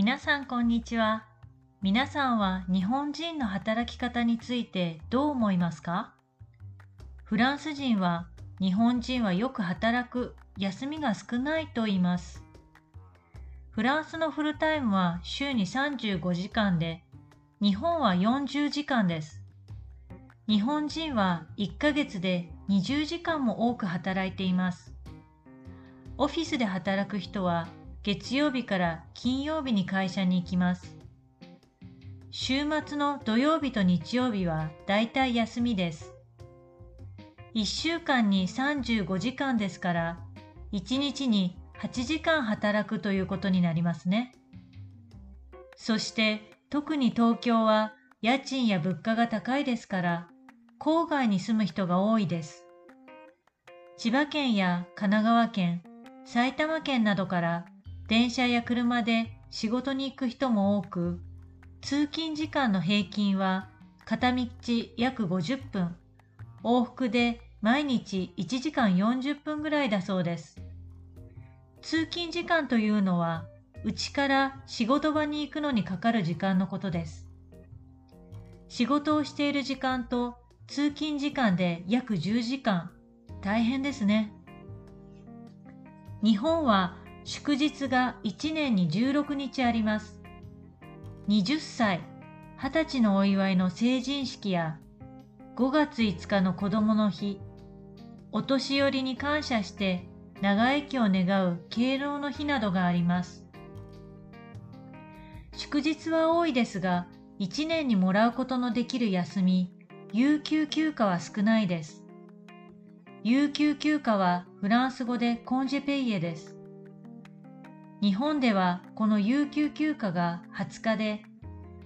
皆さんこんにちは。皆さんは日本人の働き方についてどう思いますか？フランス人は日本人はよく働く、休みが少ないと言います。フランスのフルタイムは週に35時間で、日本は40時間です。日本人は1ヶ月で20時間も多く働いています。オフィスで働く人は月曜日から金曜日に会社に行きます。週末の土曜日と日曜日はだいたい休みです。1週間に35時間ですから、1日に8時間働くということになりますね。そして特に東京は家賃や物価が高いですから、郊外に住む人が多いです。千葉県や神奈川県、埼玉県などから電車や車で仕事に行く人も多く、通勤時間の平均は片道約50分、往復で毎日1時間40分ぐらいだそうです。通勤時間というのは、うちから仕事場に行くのにかかる時間のことです。仕事をしている時間と通勤時間で約10時間、大変ですね。日本は祝日が1年に16日あります。20歳、20歳のお祝いの成人式や5月5日の子供の日、お年寄りに感謝して長生きを願う敬老の日などがあります。祝日は多いですが、1年にもらうことのできる休み、有給休暇は少ないです。有給休暇はフランス語でコンジェペイエです。日本ではこの有給休暇が20日で、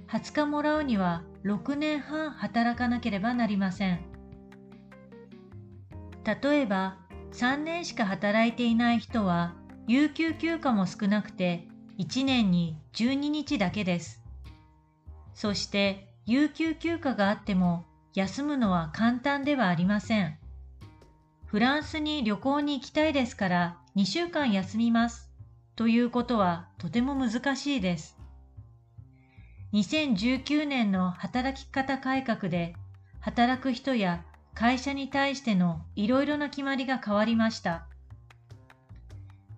20日もらうには6年半働かなければなりません。例えば3年しか働いていない人は有給休暇も少なくて1年に12日だけです。そして有給休暇があっても休むのは簡単ではありません。フランスに旅行に行きたいですから2週間休みますということはとても難しいです。2019年の働き方改革で働く人や会社に対してのいろいろな決まりが変わりました。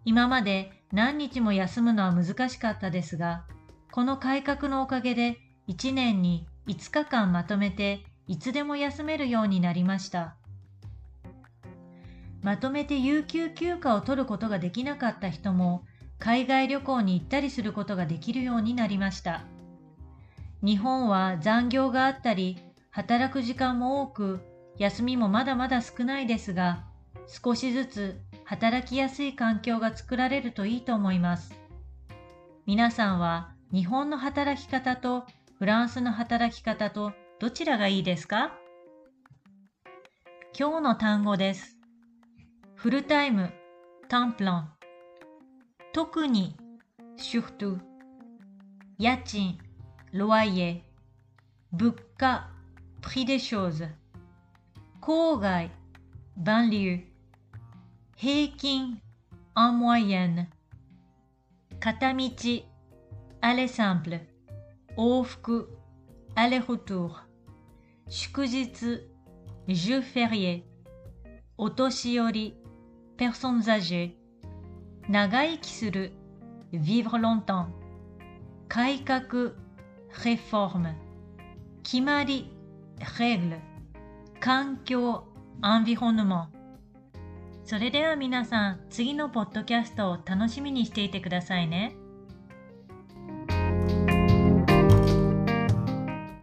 今まで何日も休むのは難しかったですが、この改革のおかげで1年に5日間まとめていつでも休めるようになりました。まとめて有給休暇を取ることができなかった人も海外旅行に行ったりすることができるようになりました。日本は残業があったり、働く時間も多く、休みもまだまだ少ないですが、少しずつ働きやすい環境が作られるといいと思います。皆さんは日本の働き方とフランスの働き方とどちらがいいですか？今日の単語です。フルタイム、タンプラン。特に、surtout。家賃、loyer。物価、prix des choses。郊外、banlieue。平均、en moyenne。片道、aller simple。往復、aller retour。祝日、jour férié。お年寄り、personnes âgées 長生きする。Vivre longtemps. 改革. Réforme. 決まり. Règle. 環境. Environnement. それでは皆さん次のポッドキャストを楽しみにしていてくださいね。